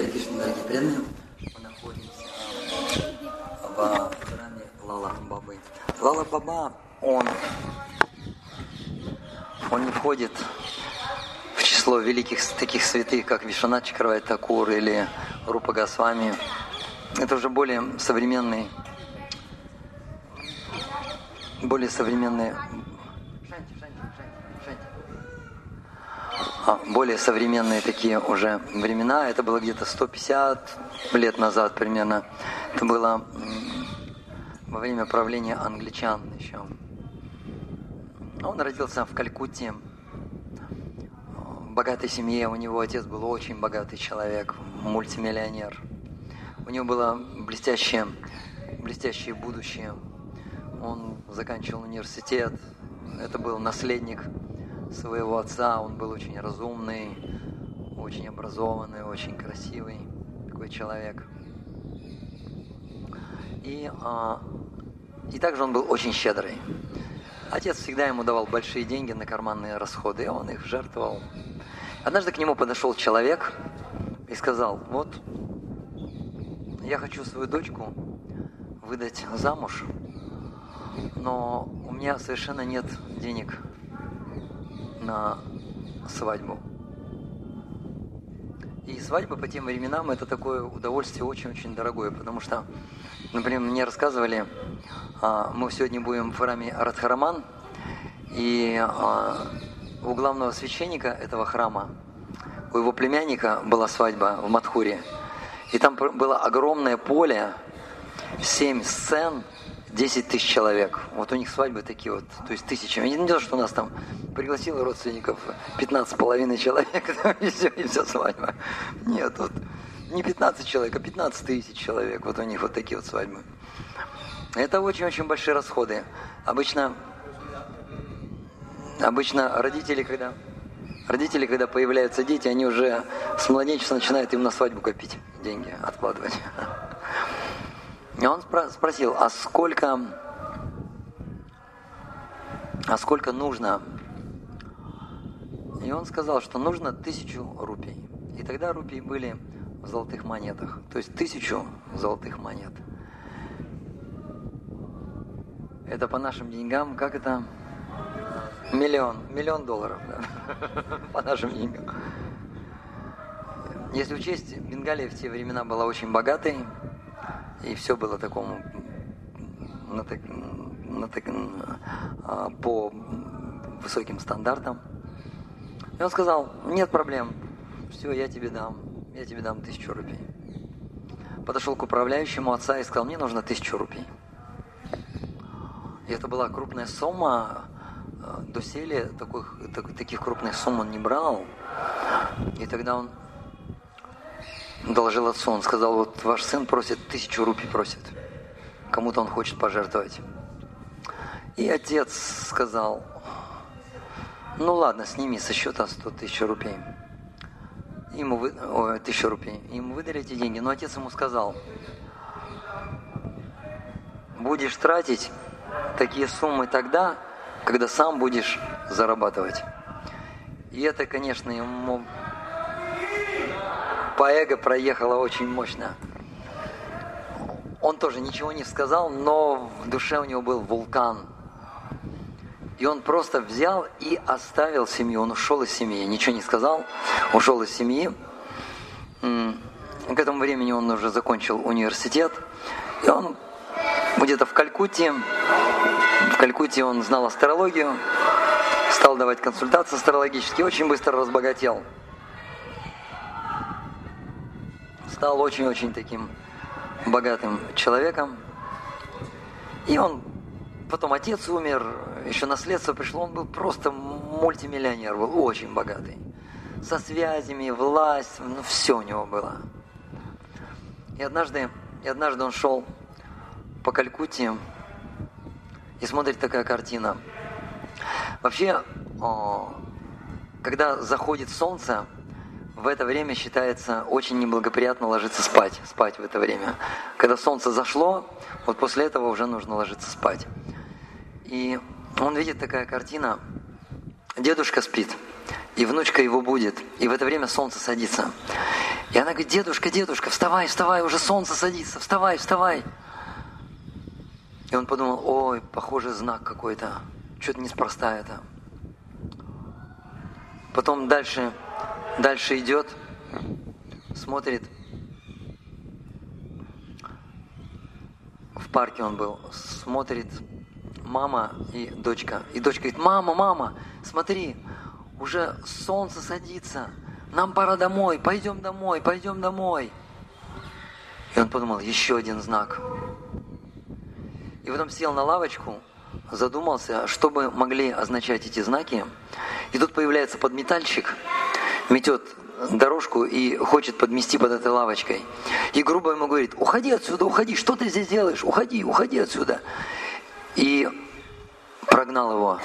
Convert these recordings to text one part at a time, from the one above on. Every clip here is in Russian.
Харе Кришна, дорогие преданные, мы находимся в храме Лала Бабы. Лала Баба, он, он не входит в число великих таких святых, как Вишанат Чакравай Такур или Рупа Госвами. Это уже более современный, более современный А, более современные такие уже времена. Это было где-то 150 лет назад примерно. Это было во время правления англичан еще. Он родился в Калькутте, в богатой семье. У него отец был очень богатый человек, мультимиллионер. У него было блестящее, блестящее будущее. Он заканчивал университет. Это был наследник своего отца. Он был очень разумный, очень образованный, очень красивый такой человек. И, а, и также он был очень щедрый. Отец всегда ему давал большие деньги на карманные расходы, и он их жертвовал. Однажды к нему подошел человек и сказал, вот, я хочу свою дочку выдать замуж, но у меня совершенно нет денег на свадьбу. И свадьба по тем временам это такое удовольствие очень-очень дорогое, потому что, например, мне рассказывали, а, мы сегодня будем в храме Радхараман, и а, у главного священника этого храма, у его племянника была свадьба в Мадхуре, и там было огромное поле, семь сцен, 10 тысяч человек. Вот у них свадьбы такие вот, то есть тысячами. Не то, что у нас там пригласил родственников 15 половиной человек, и все, и вся свадьба. Нет, вот не 15 человек, а 15 тысяч человек. Вот у них вот такие вот свадьбы. Это очень-очень большие расходы. Обычно, обычно родители, когда Родители, когда появляются дети, они уже с младенчества начинают им на свадьбу копить деньги, откладывать. И он спросил, а сколько, а сколько нужно? И он сказал, что нужно тысячу рупий. И тогда рупии были в золотых монетах. То есть тысячу золотых монет. Это по нашим деньгам, как это? Миллион. Миллион долларов. Да? По нашим деньгам. Если учесть, Бенгалия в те времена была очень богатой, и все было такому на, так, на, так, а, по высоким стандартам. И он сказал, нет проблем, все, я тебе дам, я тебе дам тысячу рупий. Подошел к управляющему отца и сказал, мне нужно тысячу рупий. И это была крупная сумма, а, доселе таких, так, таких крупных сумм он не брал. И тогда он доложил отцу, он сказал, вот ваш сын просит, тысячу рупий просит. Кому-то он хочет пожертвовать. И отец сказал, ну ладно, сними со счета 100 тысяч рупий. Ему вы... Ой, тысячу рупий. Ему выдали эти деньги. Но отец ему сказал, будешь тратить такие суммы тогда, когда сам будешь зарабатывать. И это, конечно, ему по эго проехала очень мощно. Он тоже ничего не сказал, но в душе у него был вулкан. И он просто взял и оставил семью. Он ушел из семьи, ничего не сказал, ушел из семьи. К этому времени он уже закончил университет. И он где-то в Калькутте, в Калькутте он знал астрологию, стал давать консультации астрологические, очень быстро разбогател. Стал очень-очень таким богатым человеком. И он, потом отец умер, еще наследство пришло, он был просто мультимиллионер, был очень богатый. Со связями, власть, ну все у него было. И однажды, и однажды он шел по Калькутте и смотрит такая картина. Вообще, когда заходит солнце, в это время считается очень неблагоприятно ложиться спать, спать в это время. Когда солнце зашло, вот после этого уже нужно ложиться спать. И он видит такая картина, дедушка спит, и внучка его будет, и в это время солнце садится. И она говорит, дедушка, дедушка, вставай, вставай, уже солнце садится, вставай, вставай. И он подумал, ой, похоже, знак какой-то, что-то неспроста это. Потом дальше, дальше идет, смотрит, в парке он был, смотрит мама и дочка. И дочка говорит, мама, мама, смотри, уже солнце садится, нам пора домой, пойдем домой, пойдем домой. И он подумал, еще один знак. И потом сел на лавочку, задумался, что бы могли означать эти знаки. И тут появляется подметальщик, метет дорожку и хочет подмести под этой лавочкой. И грубо ему говорит, уходи отсюда, уходи, что ты здесь делаешь, уходи, уходи отсюда. И прогнал его.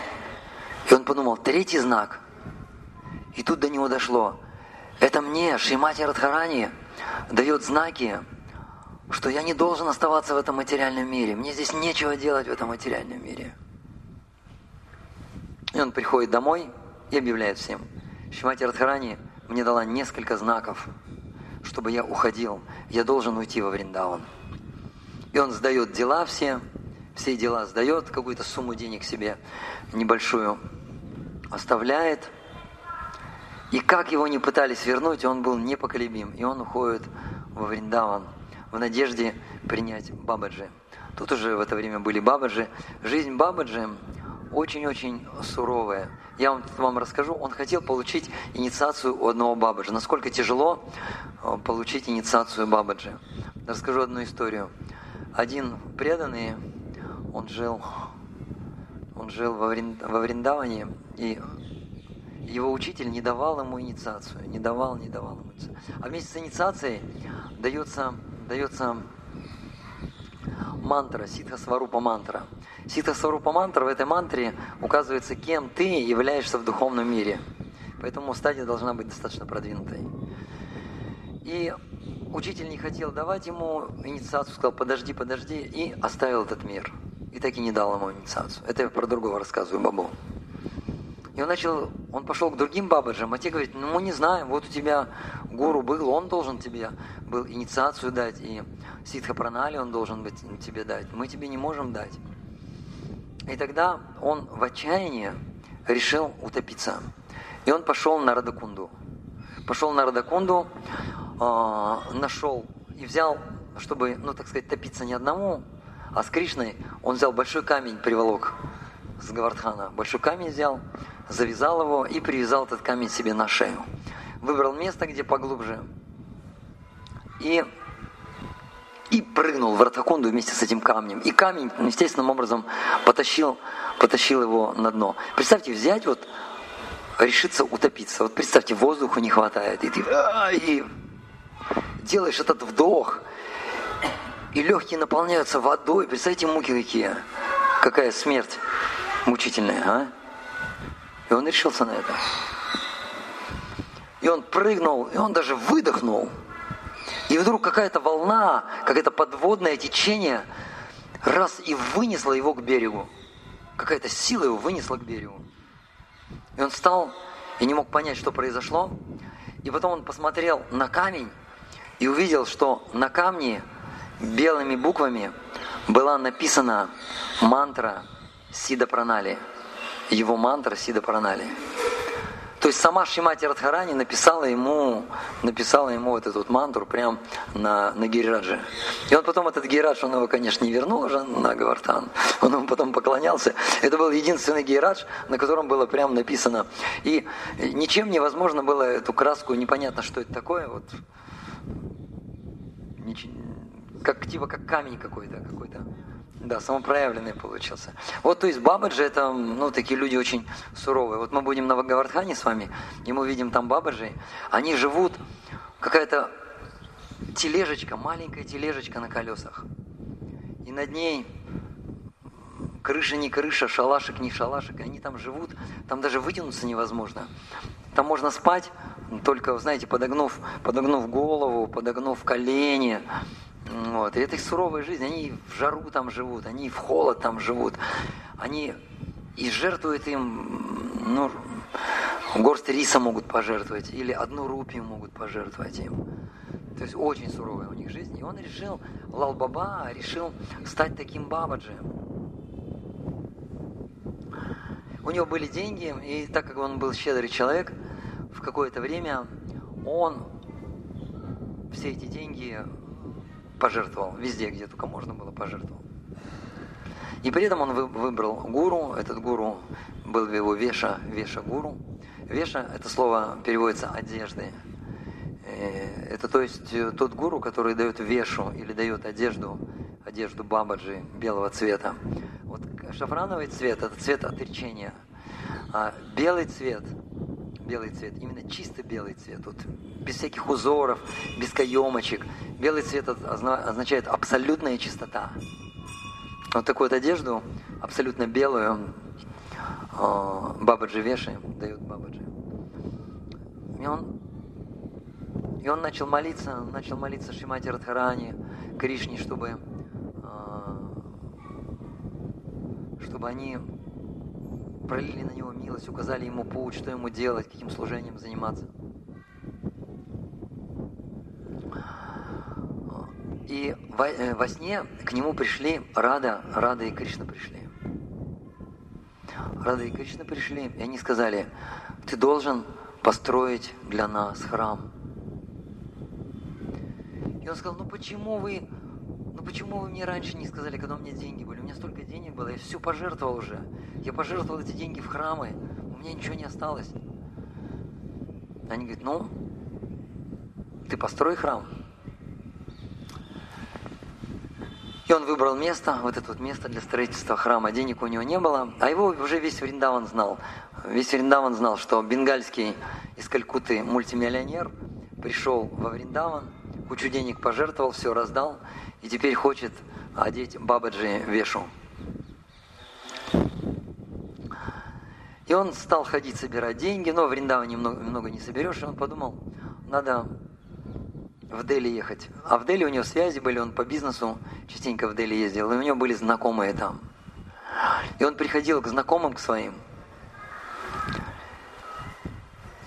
И он подумал, третий знак. И тут до него дошло. Это мне, Шимати Радхарани, дает знаки, что я не должен оставаться в этом материальном мире. Мне здесь нечего делать в этом материальном мире. И он приходит домой и объявляет всем. Шимати Радхарани мне дала несколько знаков, чтобы я уходил. Я должен уйти во Вриндаван. И он сдает дела все, все дела сдает, какую-то сумму денег себе небольшую оставляет. И как его не пытались вернуть, он был непоколебим. И он уходит во Вриндаван в надежде принять Бабаджи. Тут уже в это время были Бабаджи. Жизнь Бабаджи очень-очень суровая. Я вам, вам расскажу, он хотел получить инициацию у одного Бабаджи. Насколько тяжело э, получить инициацию Бабаджи. Расскажу одну историю. Один преданный он жил, он жил во, Врин, во Вриндаване, и его учитель не давал ему инициацию, не давал, не давал ему инициацию. А вместе с инициацией дается, дается мантра, ситха сварупа мантра. Ситха сварупа мантра, в этой мантре указывается, кем ты являешься в духовном мире. Поэтому стадия должна быть достаточно продвинутой. И учитель не хотел давать ему инициацию, сказал, подожди, подожди, и оставил этот мир и так и не дал ему инициацию. Это я про другого рассказываю, бабу. И он начал, он пошел к другим бабаджам, а те говорят, ну мы не знаем, вот у тебя гуру был, он должен тебе был инициацию дать, и ситха пранали он должен быть тебе дать, мы тебе не можем дать. И тогда он в отчаянии решил утопиться. И он пошел на Радакунду. Пошел на Радакунду, э, нашел и взял, чтобы, ну так сказать, топиться не одному, а с Кришной он взял большой камень, приволок с Гавардхана. Большой камень взял, завязал его и привязал этот камень себе на шею. Выбрал место, где поглубже. И, и прыгнул в Ратакунду вместе с этим камнем. И камень естественным образом потащил, потащил его на дно. Представьте, взять вот, решиться утопиться. Вот представьте, воздуху не хватает. И ты и делаешь этот вдох – и легкие наполняются водой. Представьте, муки какие. Какая смерть мучительная, а? И он решился на это. И он прыгнул, и он даже выдохнул. И вдруг какая-то волна, какое-то подводное течение раз и вынесло его к берегу. Какая-то сила его вынесла к берегу. И он встал и не мог понять, что произошло. И потом он посмотрел на камень и увидел, что на камне белыми буквами была написана мантра Сида Пранали. Его мантра Сида Пранали. То есть сама Шимати Радхарани написала ему, написала ему вот эту вот мантру прямо на, на Гирирадже. И он потом этот Гирирадж, он его, конечно, не вернул уже на Гавартан. Он ему потом поклонялся. Это был единственный Гирирадж, на котором было прямо написано. И ничем невозможно было эту краску, непонятно, что это такое, вот, как типа как камень какой-то, какой-то. Да, самопроявленный получился. Вот, то есть Бабаджи это, ну, такие люди очень суровые. Вот мы будем на Гавардхане с вами, и мы видим там Бабаджи. Они живут, какая-то тележечка, маленькая тележечка на колесах. И над ней крыша не крыша, шалашик не шалашик. Они там живут, там даже вытянуться невозможно. Там можно спать, только, знаете, подогнув, подогнув голову, подогнув колени, вот. И это их суровая жизнь. Они в жару там живут, они в холод там живут. Они и жертвуют им ну, горсть риса могут пожертвовать, или одну рупию могут пожертвовать им. То есть очень суровая у них жизнь. И он решил, Лал Баба решил стать таким бабаджи. У него были деньги, и так как он был щедрый человек, в какое-то время он все эти деньги пожертвовал, везде, где только можно было, пожертвовал. И при этом он выбрал гуру, этот гуру был его Веша, Веша гуру. Веша – это слово переводится «одежды». Э, это то есть э, тот гуру, который дает вешу или дает одежду, одежду бабаджи белого цвета. Вот шафрановый цвет – это цвет отречения. А белый цвет, белый цвет, именно чисто белый цвет, вот, без всяких узоров, без каемочек. Белый цвет означает абсолютная чистота. Вот такую вот одежду, абсолютно белую, а, Бабаджи Веши дают Бабаджи. И он, и он начал молиться, начал молиться Шимати Радхарани, Кришне, чтобы, а, чтобы они пролили на него милость, указали ему путь, что ему делать, каким служением заниматься. И во, э, во сне к нему пришли Рада, Рада и Кришна пришли. Рада и Кришна пришли, и они сказали, ты должен построить для нас храм. И он сказал, ну почему вы, почему вы мне раньше не сказали, когда у меня деньги были? У меня столько денег было, я все пожертвовал уже. Я пожертвовал эти деньги в храмы, у меня ничего не осталось. Они говорят, ну, ты построй храм. И он выбрал место, вот это вот место для строительства храма. Денег у него не было, а его уже весь Вриндаван знал. Весь Вриндаван знал, что бенгальский из Калькутты мультимиллионер пришел во Вриндаван, кучу денег пожертвовал, все раздал, и теперь хочет одеть Бабаджи Вешу. И он стал ходить собирать деньги, но в Вриндаване много, много не соберешь, и он подумал, надо в Дели ехать. А в Дели у него связи были, он по бизнесу частенько в Дели ездил, и у него были знакомые там. И он приходил к знакомым, к своим,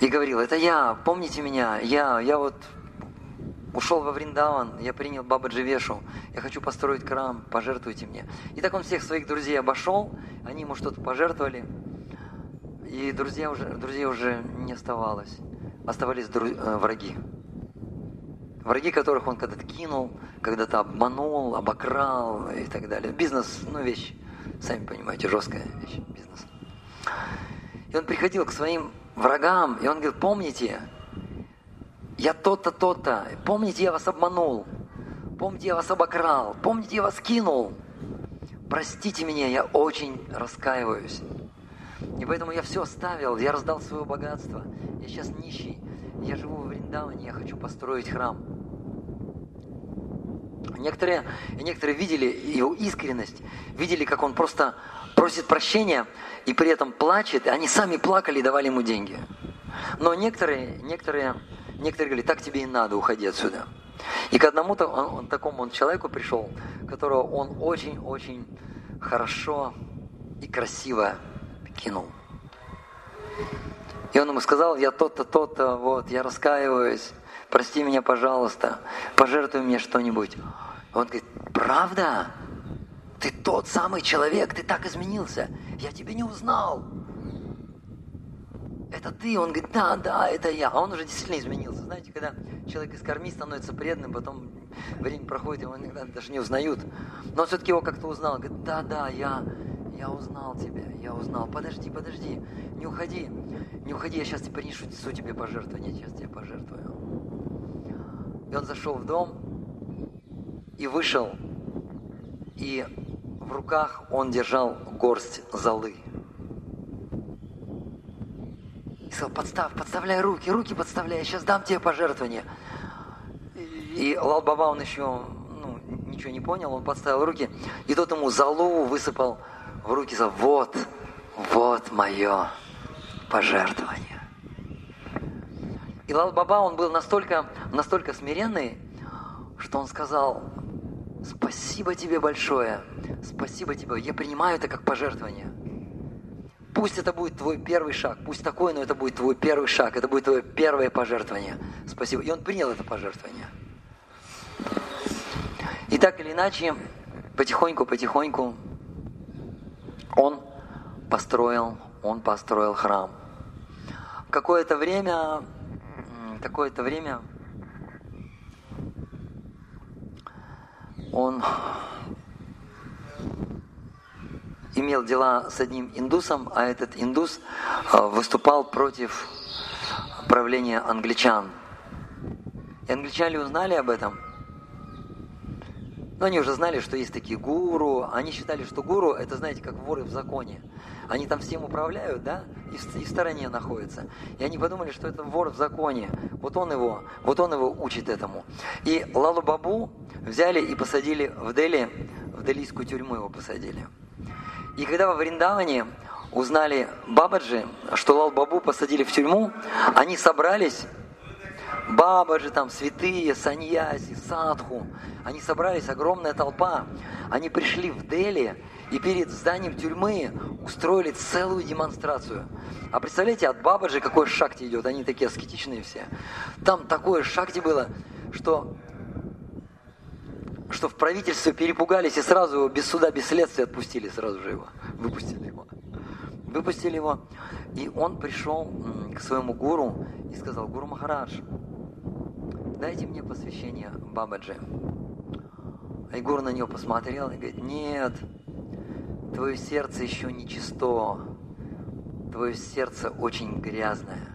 и говорил, это я, помните меня, я, я вот ушел во Вриндаван, я принял Баба Дживешу, я хочу построить храм, пожертвуйте мне. И так он всех своих друзей обошел, они ему что-то пожертвовали, и друзья уже, друзей уже не оставалось, оставались дру, э, враги враги которых он когда-то кинул, когда-то обманул, обокрал и так далее. Бизнес, ну, вещь, сами понимаете, жесткая вещь, бизнес. И он приходил к своим врагам, и он говорит, помните, я то-то, то-то, помните, я вас обманул, помните, я вас обокрал, помните, я вас кинул, простите меня, я очень раскаиваюсь. И поэтому я все оставил, я раздал свое богатство, я сейчас нищий, я живу в Вриндаване, я хочу построить храм. Некоторые, некоторые видели его искренность, видели, как он просто просит прощения и при этом плачет, и они сами плакали и давали ему деньги. Но некоторые, некоторые, некоторые говорили, так тебе и надо, уходи отсюда. И к одному-то он, он, такому он человеку пришел, которого он очень-очень хорошо и красиво кинул. И он ему сказал, я тот-то, тот-то, вот, я раскаиваюсь, прости меня, пожалуйста, пожертвуй мне что-нибудь. Он говорит, правда? Ты тот самый человек, ты так изменился. Я тебя не узнал. Это ты? Он говорит, да, да, это я. А он уже действительно изменился. Знаете, когда человек из корми становится преданным, потом время проходит, его иногда даже не узнают. Но все-таки его как-то узнал. Говорит, да, да, я, я узнал тебя, я узнал. Подожди, подожди, не уходи, не уходи, я сейчас тебе принесу тебе пожертвование, сейчас тебе пожертвую. И он зашел в дом, и вышел, и в руках он держал горсть золы. Сказал, подстав, подставляй руки, руки подставляй, сейчас дам тебе пожертвование. И Лал Баба, он еще ну, ничего не понял, он подставил руки, и тот ему залу высыпал в руки, сказал, вот, вот мое пожертвование. И Лал Баба, он был настолько, настолько смиренный, что он сказал, Спасибо тебе большое. Спасибо тебе. Я принимаю это как пожертвование. Пусть это будет твой первый шаг, пусть такой, но это будет твой первый шаг, это будет твое первое пожертвование. Спасибо. И он принял это пожертвование. И так или иначе, потихоньку-потихоньку он построил, он построил храм. Какое-то время, какое-то время он имел дела с одним индусом, а этот индус э, выступал против правления англичан. И англичане узнали об этом. Но они уже знали, что есть такие гуру. Они считали, что гуру это, знаете, как воры в законе. Они там всем управляют, да, и в, и в стороне находятся. И они подумали, что это вор в законе. Вот он его, вот он его учит этому. И Лалу Бабу взяли и посадили в Дели, в делийскую тюрьму его посадили. И когда во Вриндаване узнали Бабаджи, что Лал Бабу посадили в тюрьму, они собрались, Бабаджи там, святые, саньяси, садху, они собрались, огромная толпа, они пришли в Дели и перед зданием тюрьмы устроили целую демонстрацию. А представляете, от Бабаджи какой шахти идет, они такие аскетичные все. Там такое шахти было, что что в правительстве перепугались и сразу его без суда, без следствия отпустили сразу же его. Выпустили его. Выпустили его. И он пришел к своему гуру и сказал, Гуру Махарадж, дайте мне посвящение Бабаджи. И гуру на него посмотрел и говорит, нет, твое сердце еще не чисто, твое сердце очень грязное.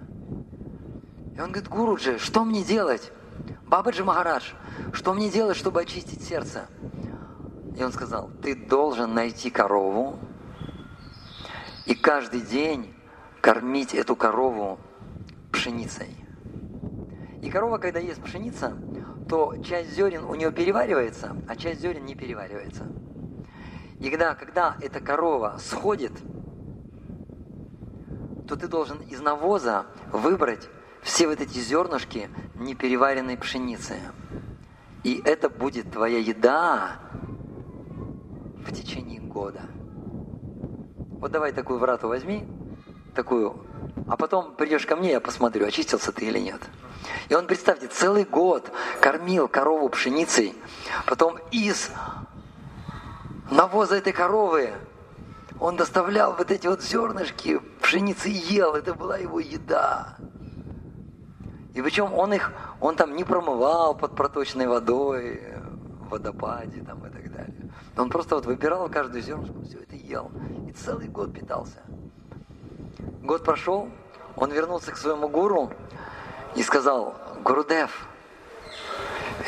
И он говорит, Гуруджи, что мне делать? Бабаджи Махарадж, что мне делать, чтобы очистить сердце? И он сказал, ты должен найти корову и каждый день кормить эту корову пшеницей. И корова, когда ест пшеница, то часть зерен у нее переваривается, а часть зерен не переваривается. И когда, когда эта корова сходит, то ты должен из навоза выбрать все вот эти зернышки непереваренной пшеницы. И это будет твоя еда в течение года. Вот давай такую врату возьми, такую, а потом придешь ко мне, я посмотрю, очистился ты или нет. И он, представьте, целый год кормил корову пшеницей, потом из навоза этой коровы он доставлял вот эти вот зернышки пшеницы и ел, это была его еда. И причем он их, он там не промывал под проточной водой, в водопаде там и так далее. Он просто вот выбирал каждую зернышку, все это ел. И целый год питался. Год прошел, он вернулся к своему гуру и сказал, Гурудев,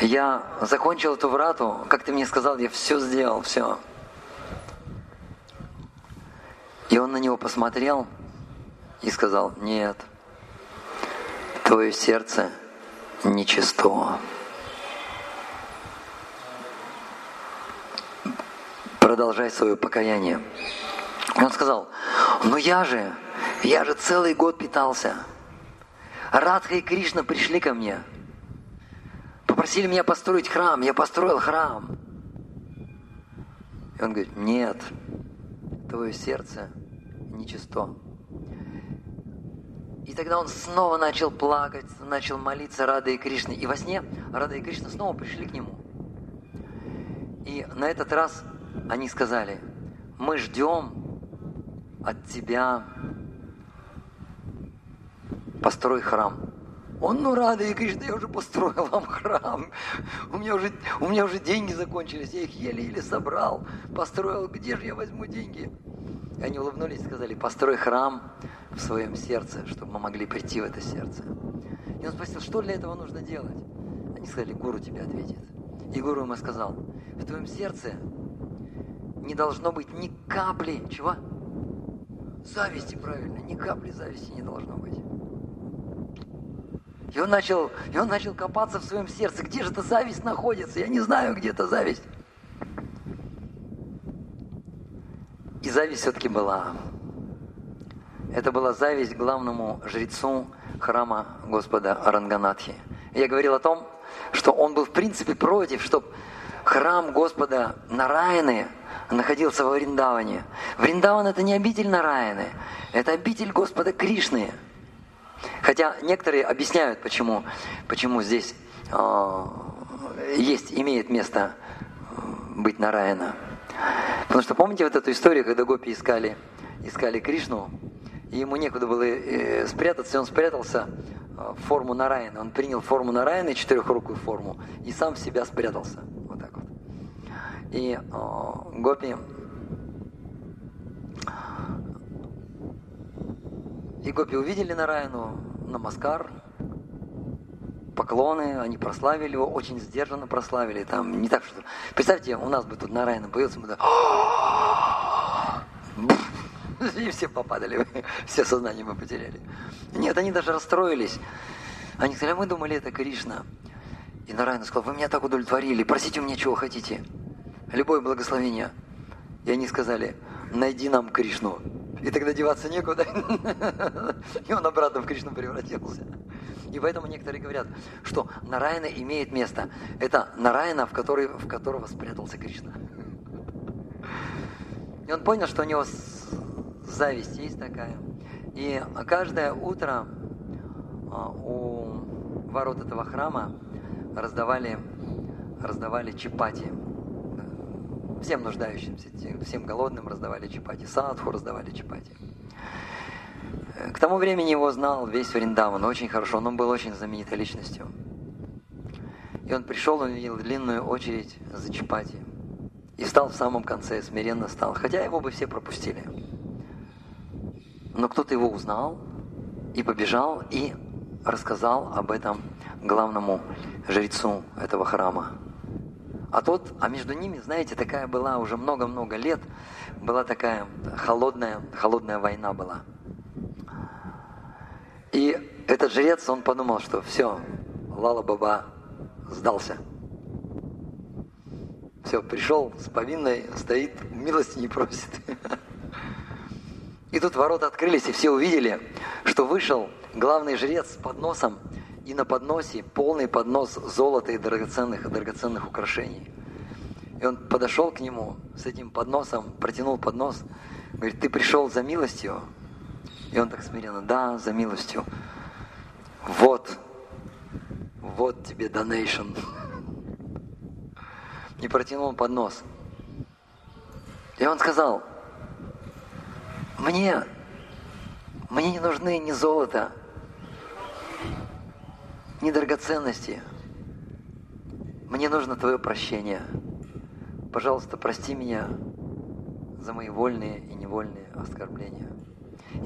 я закончил эту врату, как ты мне сказал, я все сделал, все. И он на него посмотрел и сказал, нет, твое сердце нечисто. Продолжай свое покаяние. Он сказал, ну я же, я же целый год питался. Радха и Кришна пришли ко мне. Попросили меня построить храм. Я построил храм. И он говорит, нет, твое сердце нечисто. И тогда он снова начал плакать, начал молиться Рада и Кришне. И во сне Рада и Кришна снова пришли к нему. И на этот раз они сказали, мы ждем от тебя построй храм. Он, ну, Рада и Кришна, я уже построил вам храм. У меня уже, у меня уже деньги закончились, я их еле-еле собрал, построил. Где же я возьму деньги? И они улыбнулись и сказали, построй храм в своем сердце, чтобы мы могли прийти в это сердце. И он спросил, что для этого нужно делать? Они сказали, гуру тебе ответит. И гуру ему сказал, в твоем сердце не должно быть ни капли, чего? Зависти, правильно, ни капли зависти не должно быть. И он начал, и он начал копаться в своем сердце. Где же эта зависть находится? Я не знаю, где эта зависть. Зависть все-таки была. Это была зависть главному жрецу храма Господа Аранганатхи. Я говорил о том, что он был в принципе против, чтобы храм Господа Нараяны находился во Вриндаване. Вриндаван это не обитель Нараяны, это обитель Господа Кришны. Хотя некоторые объясняют, почему, почему здесь э, есть, имеет место быть Нараяна. Потому что помните вот эту историю, когда гопи искали, искали Кришну, и ему некуда было э, спрятаться, и он спрятался э, в форму Нараяна. Он принял форму Нараяна, четырехрукую форму, и сам в себя спрятался. Вот так вот. И э, гопи и гопи увидели Нараяну, Намаскар, поклоны, они прославили его, очень сдержанно прославили. Там не так, что... Представьте, у нас бы тут Нараяна появился, мы да... И все попадали, все сознание мы потеряли. Нет, они даже расстроились. Они сказали, «А мы думали, это Кришна. И Нарайна сказал, вы меня так удовлетворили, просите у меня чего хотите. Любое благословение. И они сказали, найди нам Кришну. И тогда деваться некуда. И он обратно в Кришну превратился. И поэтому некоторые говорят, что Нарайна имеет место. Это Нарайна, в, который, в которого спрятался Кришна. И он понял, что у него зависть есть такая. И каждое утро а, у ворот этого храма раздавали, раздавали чипати. Всем нуждающимся, всем голодным раздавали чипати. Садху раздавали чипати. К тому времени его знал весь Вриндаван очень хорошо, он был очень знаменитой личностью. И он пришел, он увидел длинную очередь за чипати. И стал в самом конце, смиренно стал, хотя его бы все пропустили. Но кто-то его узнал и побежал и рассказал об этом главному жрецу этого храма. А тот, а между ними, знаете, такая была уже много-много лет, была такая холодная, холодная война была. И этот жрец, он подумал, что все, Лала Баба сдался. Все, пришел с повинной, стоит, милости не просит. И тут ворота открылись, и все увидели, что вышел главный жрец с подносом, и на подносе полный поднос золота и драгоценных, драгоценных украшений. И он подошел к нему с этим подносом, протянул поднос, говорит, ты пришел за милостью? И он так смиренно, да, за милостью. Вот, вот тебе донейшн. И протянул поднос. И он сказал, мне, мне не нужны ни золото, ни драгоценности. Мне нужно Твое прощение. Пожалуйста, прости меня за мои вольные и невольные оскорбления.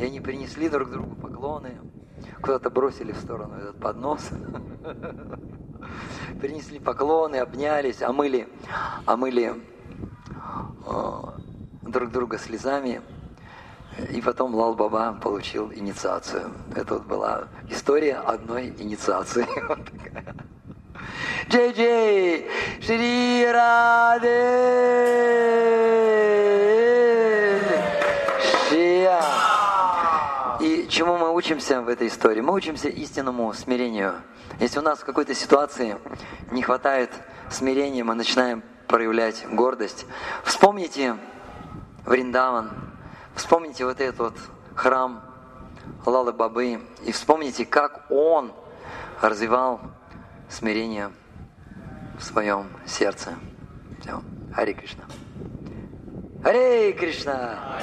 И они принесли друг другу поклоны, куда-то бросили в сторону этот поднос, принесли поклоны, обнялись, омыли, омыли э, друг друга слезами, и потом Лал Баба получил инициацию. Это вот была история одной инициации. Джей Джей, Шри Раде, чему мы учимся в этой истории? Мы учимся истинному смирению. Если у нас в какой-то ситуации не хватает смирения, мы начинаем проявлять гордость. Вспомните Вриндаван, Вспомните вот этот вот храм Лалы Бабы и вспомните, как он развивал смирение в своем сердце. Все. Хари Кришна. Харе Кришна!